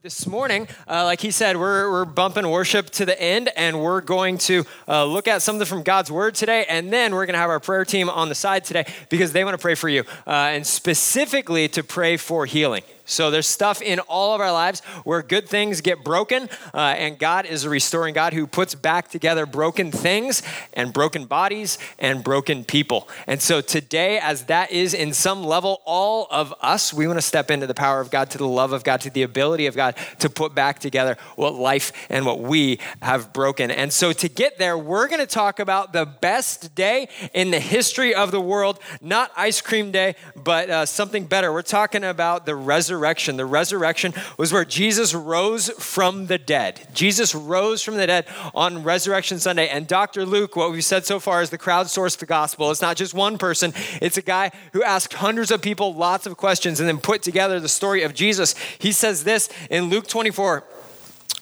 This morning, uh, like he said, we're, we're bumping worship to the end, and we're going to uh, look at something from God's Word today, and then we're going to have our prayer team on the side today because they want to pray for you, uh, and specifically to pray for healing. So there's stuff in all of our lives where good things get broken, uh, and God is a restoring God who puts back together broken things and broken bodies and broken people. And so today, as that is in some level all of us, we want to step into the power of God, to the love of God, to the ability of God to put back together what life and what we have broken. And so to get there, we're going to talk about the best day in the history of the world, not ice cream day, but uh, something better. We're talking about the resurrection resurrection. The resurrection was where Jesus rose from the dead. Jesus rose from the dead on Resurrection Sunday. And Dr. Luke, what we've said so far is the crowdsourced the gospel. It's not just one person, it's a guy who asked hundreds of people lots of questions and then put together the story of Jesus. He says this in Luke 24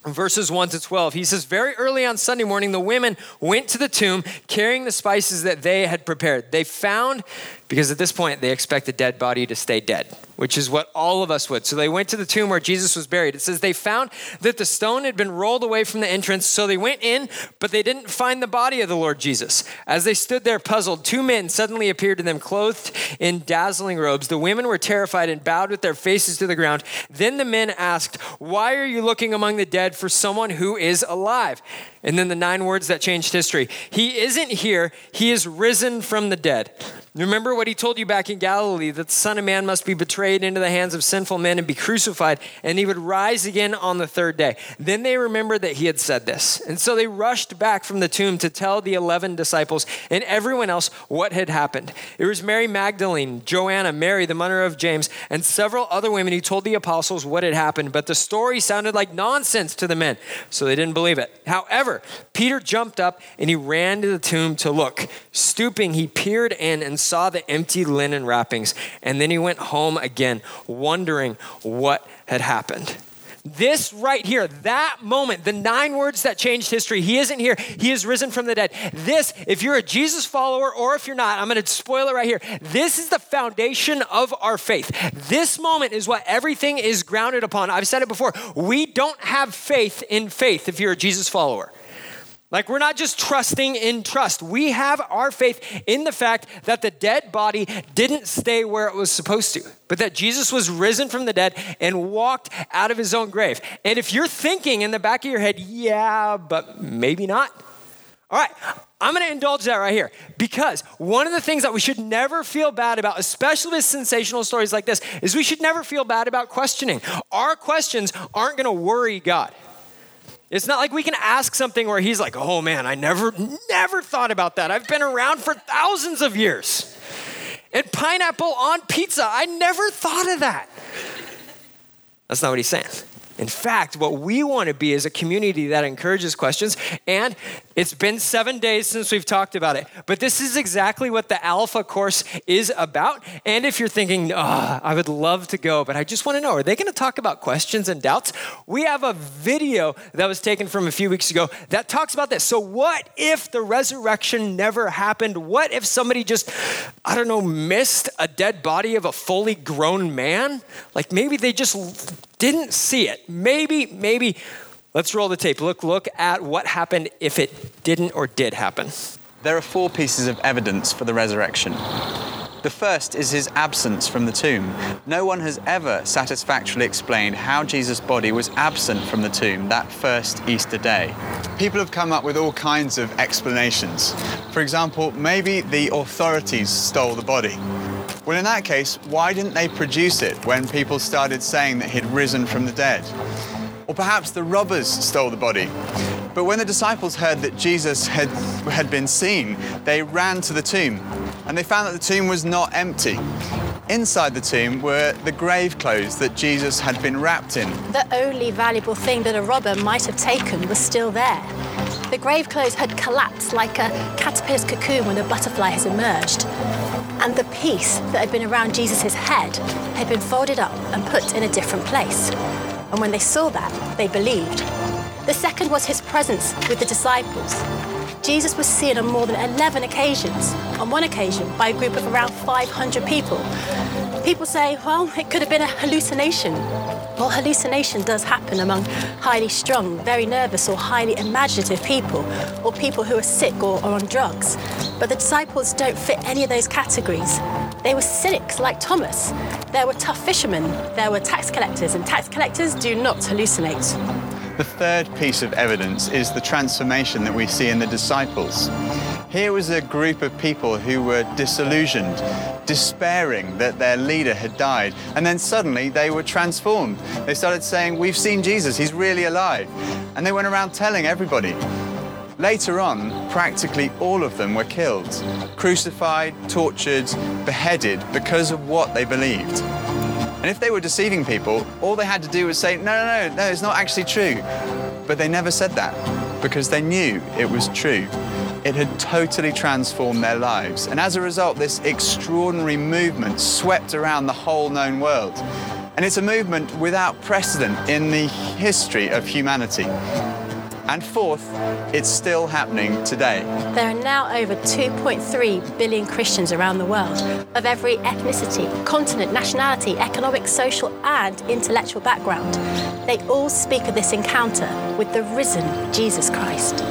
verses 1 to 12. He says, Very early on Sunday morning, the women went to the tomb carrying the spices that they had prepared. They found because at this point they expect the dead body to stay dead, which is what all of us would. So they went to the tomb where Jesus was buried. It says they found that the stone had been rolled away from the entrance, so they went in, but they didn't find the body of the Lord Jesus. As they stood there puzzled, two men suddenly appeared to them, clothed in dazzling robes. The women were terrified and bowed with their faces to the ground. Then the men asked, Why are you looking among the dead for someone who is alive? And then the nine words that changed history He isn't here, He is risen from the dead. Remember what he told you back in Galilee that the Son of Man must be betrayed into the hands of sinful men and be crucified, and he would rise again on the third day. Then they remembered that he had said this. And so they rushed back from the tomb to tell the 11 disciples and everyone else what had happened. It was Mary Magdalene, Joanna, Mary, the mother of James, and several other women who told the apostles what had happened. But the story sounded like nonsense to the men, so they didn't believe it. However, Peter jumped up and he ran to the tomb to look. Stooping, he peered in and saw the empty linen wrappings, and then he went home again, wondering what had happened. This right here, that moment, the nine words that changed history, he isn't here, he is risen from the dead. This, if you're a Jesus follower or if you're not, I'm gonna spoil it right here. This is the foundation of our faith. This moment is what everything is grounded upon. I've said it before. We don't have faith in faith if you're a Jesus follower. Like, we're not just trusting in trust. We have our faith in the fact that the dead body didn't stay where it was supposed to, but that Jesus was risen from the dead and walked out of his own grave. And if you're thinking in the back of your head, yeah, but maybe not, all right, I'm going to indulge that right here because one of the things that we should never feel bad about, especially with sensational stories like this, is we should never feel bad about questioning. Our questions aren't going to worry God. It's not like we can ask something where he's like, oh man, I never, never thought about that. I've been around for thousands of years. And pineapple on pizza, I never thought of that. That's not what he's saying. In fact, what we want to be is a community that encourages questions. And it's been seven days since we've talked about it. But this is exactly what the Alpha course is about. And if you're thinking, oh, I would love to go, but I just want to know, are they going to talk about questions and doubts? We have a video that was taken from a few weeks ago that talks about this. So, what if the resurrection never happened? What if somebody just, I don't know, missed a dead body of a fully grown man? Like maybe they just didn't see it. Maybe, maybe, let's roll the tape. Look, look at what happened if it didn't or did happen. There are four pieces of evidence for the resurrection. The first is his absence from the tomb. No one has ever satisfactorily explained how Jesus' body was absent from the tomb that first Easter day. People have come up with all kinds of explanations. For example, maybe the authorities stole the body. Well, in that case, why didn't they produce it when people started saying that he'd risen from the dead? Or perhaps the robbers stole the body. But when the disciples heard that Jesus had, had been seen, they ran to the tomb and they found that the tomb was not empty. Inside the tomb were the grave clothes that Jesus had been wrapped in. The only valuable thing that a robber might have taken was still there. The grave clothes had collapsed like a caterpillar's cocoon when a butterfly has emerged and the piece that had been around Jesus' head had been folded up and put in a different place. And when they saw that, they believed. The second was his presence with the disciples. Jesus was seen on more than 11 occasions, on one occasion by a group of around 500 people. People say, well, it could have been a hallucination. Well, hallucination does happen among highly strung, very nervous, or highly imaginative people, or people who are sick or, on drugs. But the disciples don't fit any of those categories. They were cynics like Thomas. There were tough fishermen. There were tax collectors, and tax collectors do not hallucinate. The third piece of evidence is the transformation that we see in the disciples. Here was a group of people who were disillusioned, despairing that their leader had died, and then suddenly they were transformed. They started saying, We've seen Jesus, he's really alive. And they went around telling everybody. Later on, practically all of them were killed, crucified, tortured, beheaded because of what they believed. And if they were deceiving people, all they had to do was say, no, no, no, no, it's not actually true. But they never said that because they knew it was true. It had totally transformed their lives. And as a result, this extraordinary movement swept around the whole known world. And it's a movement without precedent in the history of humanity. And fourth, it's still happening today. There are now over 2.3 billion Christians around the world, of every ethnicity, continent, nationality, economic, social, and intellectual background. They all speak of this encounter with the risen Jesus Christ.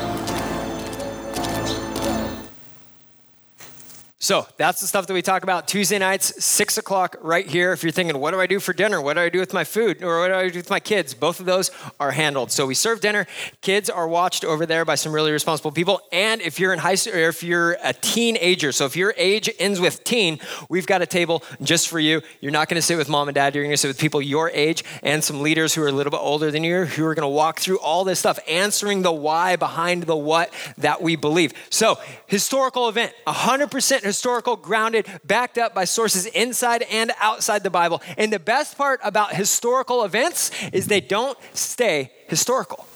So that's the stuff that we talk about Tuesday nights, six o'clock, right here. If you're thinking, what do I do for dinner? What do I do with my food? Or what do I do with my kids? Both of those are handled. So we serve dinner. Kids are watched over there by some really responsible people. And if you're in high school, or if you're a teenager, so if your age ends with teen, we've got a table just for you. You're not going to sit with mom and dad. You're going to sit with people your age and some leaders who are a little bit older than you, who are going to walk through all this stuff, answering the why behind the what that we believe. So historical event, 100% historical, grounded, backed up by sources inside and outside the Bible. And the best part about historical events is they don't stay historical.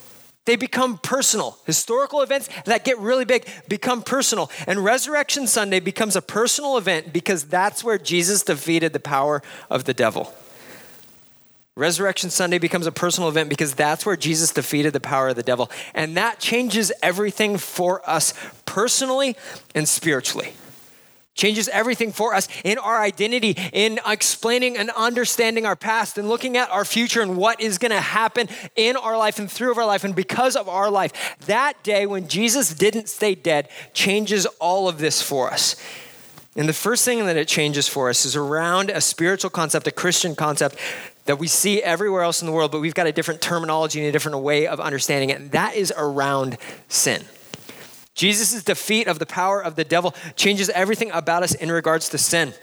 They become personal. Historical events that get really big become personal. And Resurrection Sunday becomes a personal event because that's where Jesus defeated the power of the devil. Resurrection Sunday becomes a personal event because that's where Jesus defeated the power of the devil. And that changes everything for us personally and spiritually. Changes everything for us in our identity, in explaining and understanding our past, and looking at our future and what is going to happen in our life and through our life and because of our life. That day when Jesus didn't stay dead changes all of this for us. And the first thing that it changes for us is around a spiritual concept, a Christian concept that we see everywhere else in the world, but we've got a different terminology and a different way of understanding it. And that is around sin. Jesus' defeat of the power of the devil changes everything about us in regards to sin.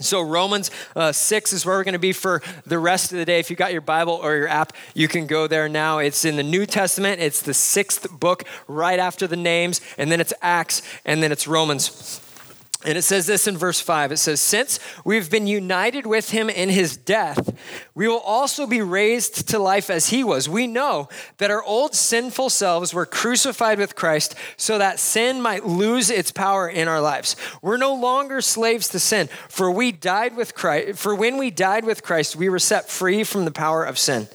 So, Romans uh, 6 is where we're going to be for the rest of the day. If you got your Bible or your app, you can go there now. It's in the New Testament, it's the sixth book right after the names, and then it's Acts, and then it's Romans. And it says this in verse 5 it says, Since we've been united with him in his death, we will also be raised to life as he was. We know that our old sinful selves were crucified with Christ so that sin might lose its power in our lives. We're no longer slaves to sin, for we died with Christ, for when we died with Christ, we were set free from the power of sin.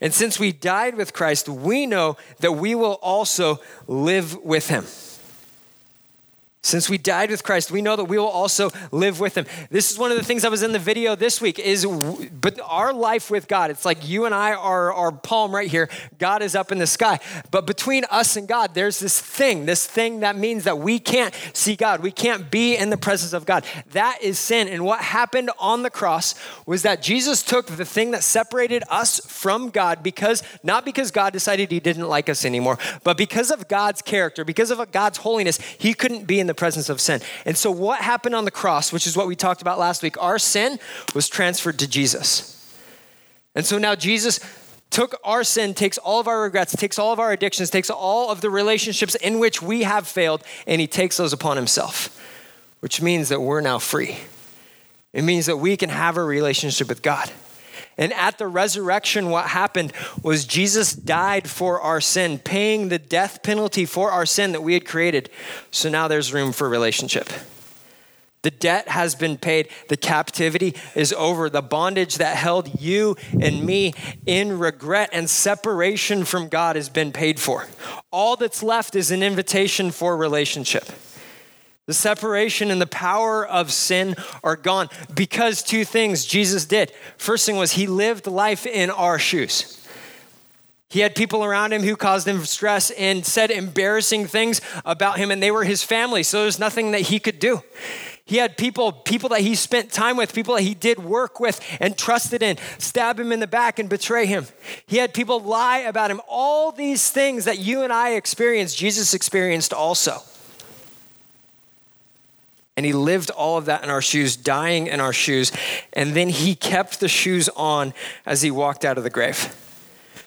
And since we died with Christ, we know that we will also live with him. Since we died with Christ, we know that we will also live with him. This is one of the things I was in the video this week is but our life with God, it's like you and I are our palm right here. God is up in the sky. But between us and God, there's this thing, this thing that means that we can't see God. We can't be in the presence of God. That is sin. And what happened on the cross was that Jesus took the thing that separated us from God because not because God decided he didn't like us anymore, but because of God's character, because of God's holiness, he couldn't be in the presence of sin. And so, what happened on the cross, which is what we talked about last week, our sin was transferred to Jesus. And so now Jesus took our sin, takes all of our regrets, takes all of our addictions, takes all of the relationships in which we have failed, and he takes those upon himself, which means that we're now free. It means that we can have a relationship with God. And at the resurrection, what happened was Jesus died for our sin, paying the death penalty for our sin that we had created. So now there's room for relationship. The debt has been paid. The captivity is over. The bondage that held you and me in regret and separation from God has been paid for. All that's left is an invitation for relationship. The separation and the power of sin are gone because two things Jesus did. First thing was he lived life in our shoes. He had people around him who caused him stress and said embarrassing things about him, and they were his family, so there's nothing that he could do. He had people, people that he spent time with, people that he did work with and trusted in, stab him in the back and betray him. He had people lie about him. All these things that you and I experienced, Jesus experienced also. And he lived all of that in our shoes, dying in our shoes. And then he kept the shoes on as he walked out of the grave.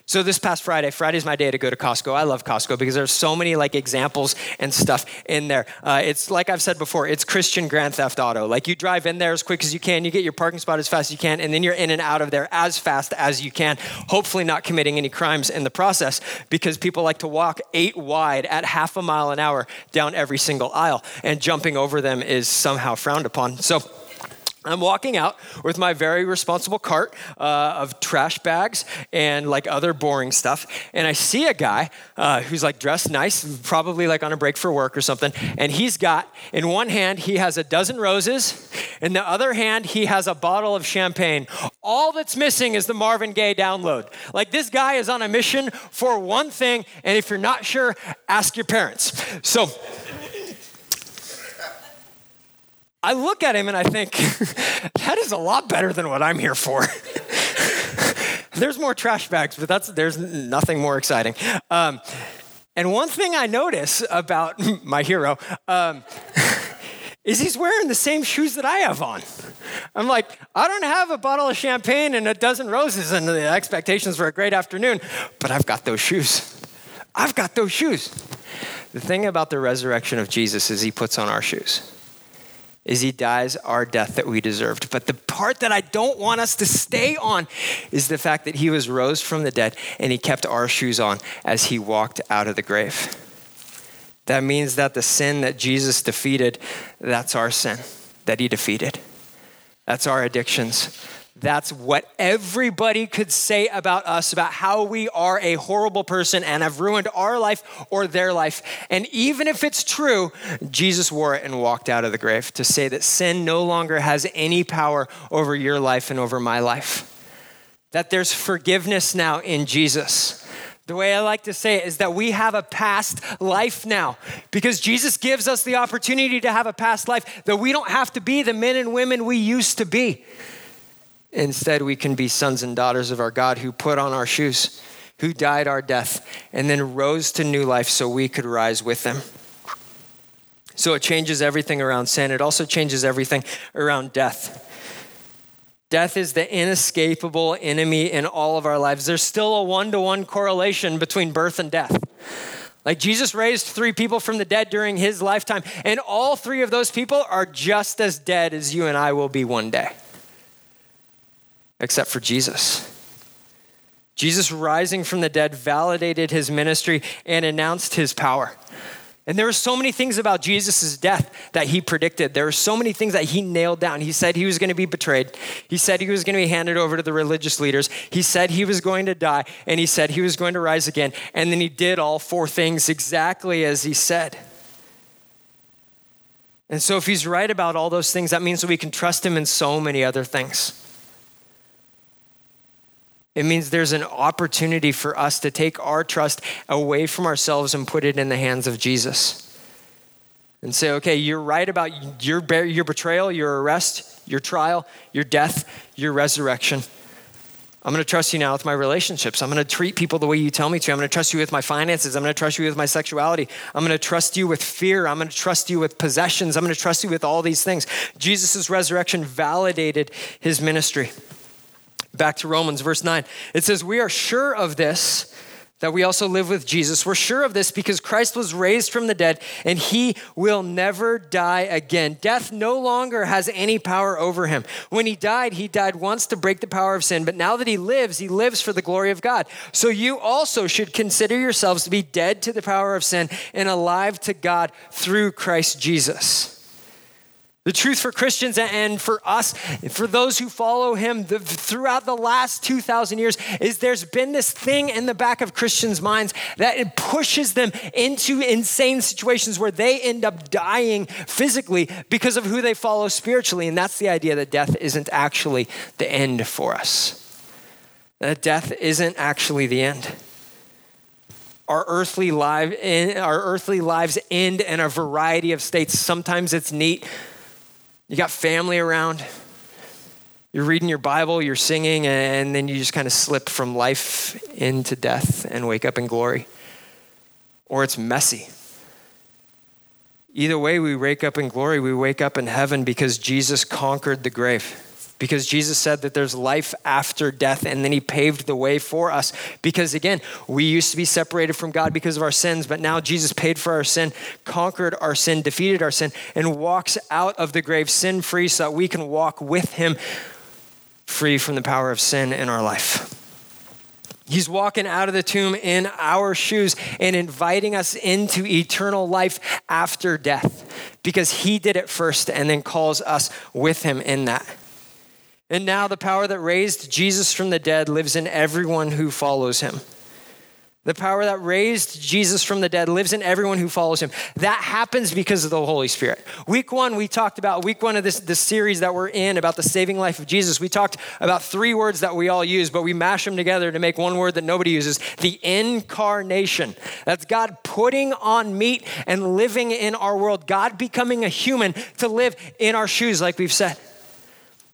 So this past Friday, Friday's my day to go to Costco. I love Costco because there's so many like examples and stuff in there. Uh, it's like I've said before, it's Christian Grand Theft Auto. Like you drive in there as quick as you can, you get your parking spot as fast as you can, and then you're in and out of there as fast as you can. Hopefully, not committing any crimes in the process because people like to walk eight wide at half a mile an hour down every single aisle, and jumping over them is somehow frowned upon. So. I'm walking out with my very responsible cart uh, of trash bags and like other boring stuff. And I see a guy uh, who's like dressed nice, probably like on a break for work or something. And he's got, in one hand, he has a dozen roses. In the other hand, he has a bottle of champagne. All that's missing is the Marvin Gaye download. Like this guy is on a mission for one thing. And if you're not sure, ask your parents. So, I look at him and I think, that is a lot better than what I'm here for. there's more trash bags, but that's, there's nothing more exciting. Um, and one thing I notice about my hero um, is he's wearing the same shoes that I have on. I'm like, I don't have a bottle of champagne and a dozen roses and the expectations for a great afternoon, but I've got those shoes. I've got those shoes. The thing about the resurrection of Jesus is he puts on our shoes is he dies our death that we deserved. But the part that I don't want us to stay on is the fact that he was rose from the dead and he kept our shoes on as he walked out of the grave. That means that the sin that Jesus defeated, that's our sin that he defeated. That's our addictions. That's what everybody could say about us, about how we are a horrible person and have ruined our life or their life. And even if it's true, Jesus wore it and walked out of the grave to say that sin no longer has any power over your life and over my life. That there's forgiveness now in Jesus. The way I like to say it is that we have a past life now because Jesus gives us the opportunity to have a past life, that we don't have to be the men and women we used to be. Instead, we can be sons and daughters of our God who put on our shoes, who died our death, and then rose to new life so we could rise with them. So it changes everything around sin. It also changes everything around death. Death is the inescapable enemy in all of our lives. There's still a one to one correlation between birth and death. Like Jesus raised three people from the dead during his lifetime, and all three of those people are just as dead as you and I will be one day except for Jesus. Jesus rising from the dead validated his ministry and announced his power. And there were so many things about Jesus' death that he predicted. There were so many things that he nailed down. He said he was going to be betrayed. He said he was going to be handed over to the religious leaders. He said he was going to die. And he said he was going to rise again. And then he did all four things exactly as he said. And so, if he's right about all those things, that means that we can trust him in so many other things. It means there's an opportunity for us to take our trust away from ourselves and put it in the hands of Jesus. And say, okay, you're right about your, your betrayal, your arrest, your trial, your death, your resurrection. I'm going to trust you now with my relationships. I'm going to treat people the way you tell me to. I'm going to trust you with my finances. I'm going to trust you with my sexuality. I'm going to trust you with fear. I'm going to trust you with possessions. I'm going to trust you with all these things. Jesus' resurrection validated his ministry. Back to Romans, verse 9. It says, We are sure of this, that we also live with Jesus. We're sure of this because Christ was raised from the dead and he will never die again. Death no longer has any power over him. When he died, he died once to break the power of sin, but now that he lives, he lives for the glory of God. So you also should consider yourselves to be dead to the power of sin and alive to God through Christ Jesus. The truth for Christians and for us, for those who follow him the, throughout the last 2,000 years, is there's been this thing in the back of Christians' minds that it pushes them into insane situations where they end up dying physically because of who they follow spiritually. And that's the idea that death isn't actually the end for us, that death isn't actually the end. Our earthly our earthly lives end in a variety of states. Sometimes it's neat you got family around. You're reading your Bible, you're singing, and then you just kind of slip from life into death and wake up in glory. Or it's messy. Either way, we wake up in glory, we wake up in heaven because Jesus conquered the grave because Jesus said that there's life after death, and then he paved the way for us. Because again, we used to be separated from God because of our sins, but now Jesus paid for our sin, conquered our sin, defeated our sin, and walks out of the grave sin free so that we can walk with him free from the power of sin in our life. He's walking out of the tomb in our shoes and inviting us into eternal life after death because he did it first and then calls us with him in that. And now the power that raised Jesus from the dead lives in everyone who follows him. The power that raised Jesus from the dead lives in everyone who follows him. That happens because of the Holy Spirit. Week one, we talked about, week one of this, this series that we're in about the saving life of Jesus, we talked about three words that we all use, but we mash them together to make one word that nobody uses the incarnation. That's God putting on meat and living in our world, God becoming a human to live in our shoes, like we've said.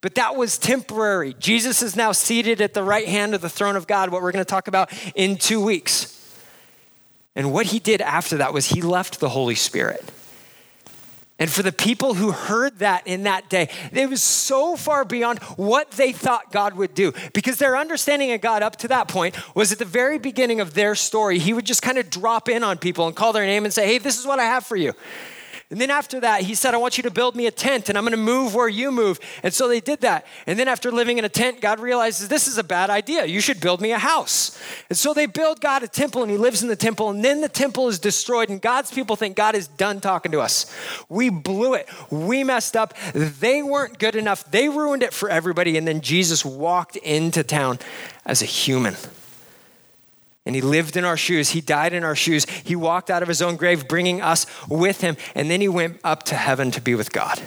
But that was temporary. Jesus is now seated at the right hand of the throne of God, what we're going to talk about in two weeks. And what he did after that was he left the Holy Spirit. And for the people who heard that in that day, it was so far beyond what they thought God would do. Because their understanding of God up to that point was at the very beginning of their story, he would just kind of drop in on people and call their name and say, Hey, this is what I have for you. And then after that, he said, I want you to build me a tent and I'm going to move where you move. And so they did that. And then after living in a tent, God realizes this is a bad idea. You should build me a house. And so they build God a temple and he lives in the temple. And then the temple is destroyed and God's people think God is done talking to us. We blew it. We messed up. They weren't good enough. They ruined it for everybody. And then Jesus walked into town as a human and he lived in our shoes. He died in our shoes. He walked out of his own grave, bringing us with him. And then he went up to heaven to be with God.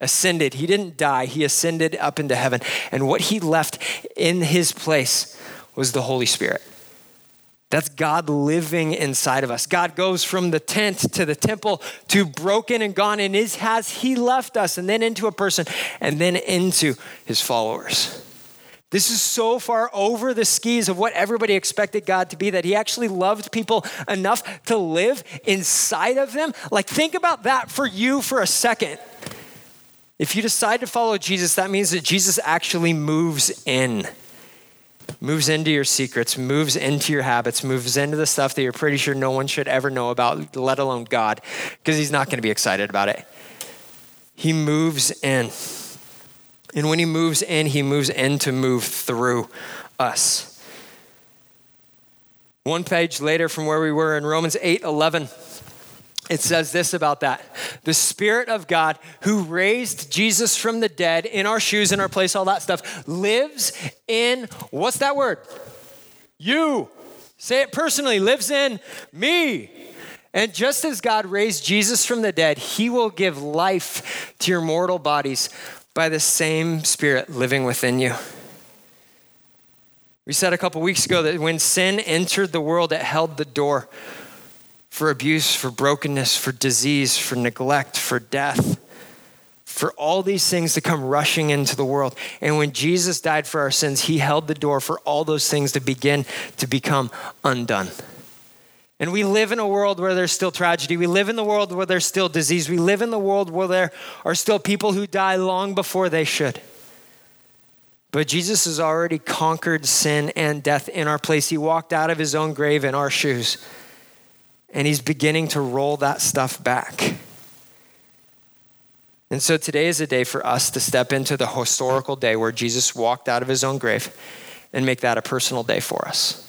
Ascended. He didn't die, he ascended up into heaven. And what he left in his place was the Holy Spirit. That's God living inside of us. God goes from the tent to the temple to broken and gone, and is has He left us, and then into a person, and then into His followers. This is so far over the skis of what everybody expected God to be that he actually loved people enough to live inside of them. Like, think about that for you for a second. If you decide to follow Jesus, that means that Jesus actually moves in, moves into your secrets, moves into your habits, moves into the stuff that you're pretty sure no one should ever know about, let alone God, because he's not going to be excited about it. He moves in. And when he moves in, he moves in to move through us. One page later from where we were in Romans 8 11, it says this about that. The Spirit of God who raised Jesus from the dead in our shoes, in our place, all that stuff, lives in, what's that word? You. Say it personally, lives in me. And just as God raised Jesus from the dead, he will give life to your mortal bodies by the same Spirit living within you. We said a couple weeks ago that when sin entered the world, it held the door for abuse, for brokenness, for disease, for neglect, for death, for all these things to come rushing into the world. And when Jesus died for our sins, he held the door for all those things to begin to become undone. And we live in a world where there's still tragedy. We live in the world where there's still disease. We live in the world where there are still people who die long before they should. But Jesus has already conquered sin and death in our place. He walked out of his own grave in our shoes. And he's beginning to roll that stuff back. And so today is a day for us to step into the historical day where Jesus walked out of his own grave and make that a personal day for us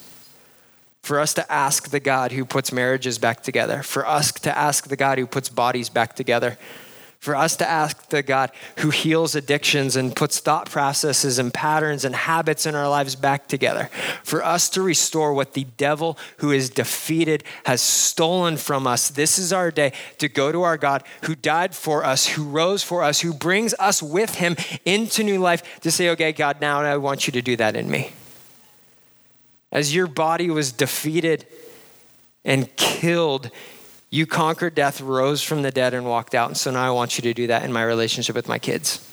for us to ask the God who puts marriages back together, for us to ask the God who puts bodies back together, for us to ask the God who heals addictions and puts thought processes and patterns and habits in our lives back together, for us to restore what the devil who is defeated has stolen from us. This is our day to go to our God who died for us, who rose for us, who brings us with him into new life to say, okay, God, now I want you to do that in me. As your body was defeated and killed, you conquered death, rose from the dead, and walked out. And so now I want you to do that in my relationship with my kids.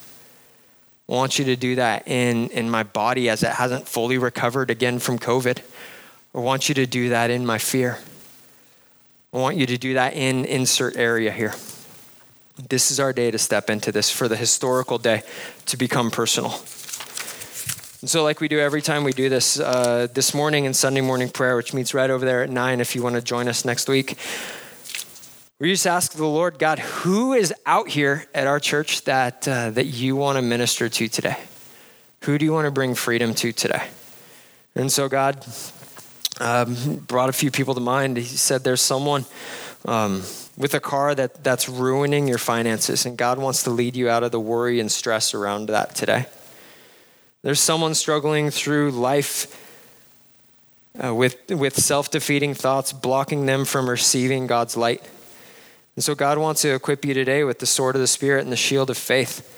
I want you to do that in, in my body as it hasn't fully recovered again from COVID. I want you to do that in my fear. I want you to do that in insert area here. This is our day to step into this for the historical day to become personal. And so, like we do every time we do this, uh, this morning and Sunday morning prayer, which meets right over there at 9 if you want to join us next week, we just ask the Lord God, who is out here at our church that, uh, that you want to minister to today? Who do you want to bring freedom to today? And so, God um, brought a few people to mind. He said, There's someone. Um, with a car that, that's ruining your finances, and God wants to lead you out of the worry and stress around that today. There's someone struggling through life uh, with, with self defeating thoughts, blocking them from receiving God's light. And so, God wants to equip you today with the sword of the Spirit and the shield of faith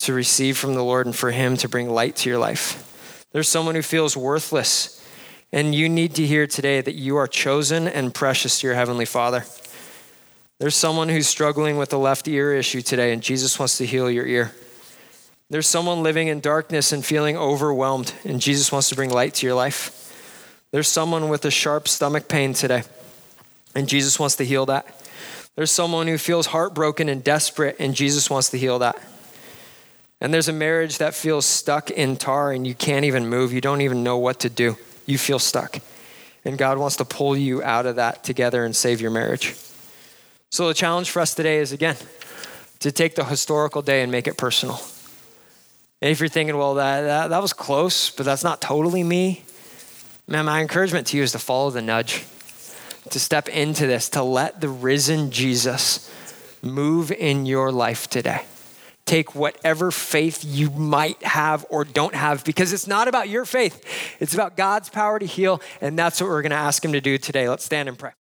to receive from the Lord and for Him to bring light to your life. There's someone who feels worthless, and you need to hear today that you are chosen and precious to your Heavenly Father. There's someone who's struggling with a left ear issue today, and Jesus wants to heal your ear. There's someone living in darkness and feeling overwhelmed, and Jesus wants to bring light to your life. There's someone with a sharp stomach pain today, and Jesus wants to heal that. There's someone who feels heartbroken and desperate, and Jesus wants to heal that. And there's a marriage that feels stuck in tar, and you can't even move. You don't even know what to do. You feel stuck. And God wants to pull you out of that together and save your marriage. So, the challenge for us today is again to take the historical day and make it personal. And if you're thinking, well, that, that, that was close, but that's not totally me, man, my encouragement to you is to follow the nudge, to step into this, to let the risen Jesus move in your life today. Take whatever faith you might have or don't have, because it's not about your faith. It's about God's power to heal, and that's what we're going to ask Him to do today. Let's stand and pray.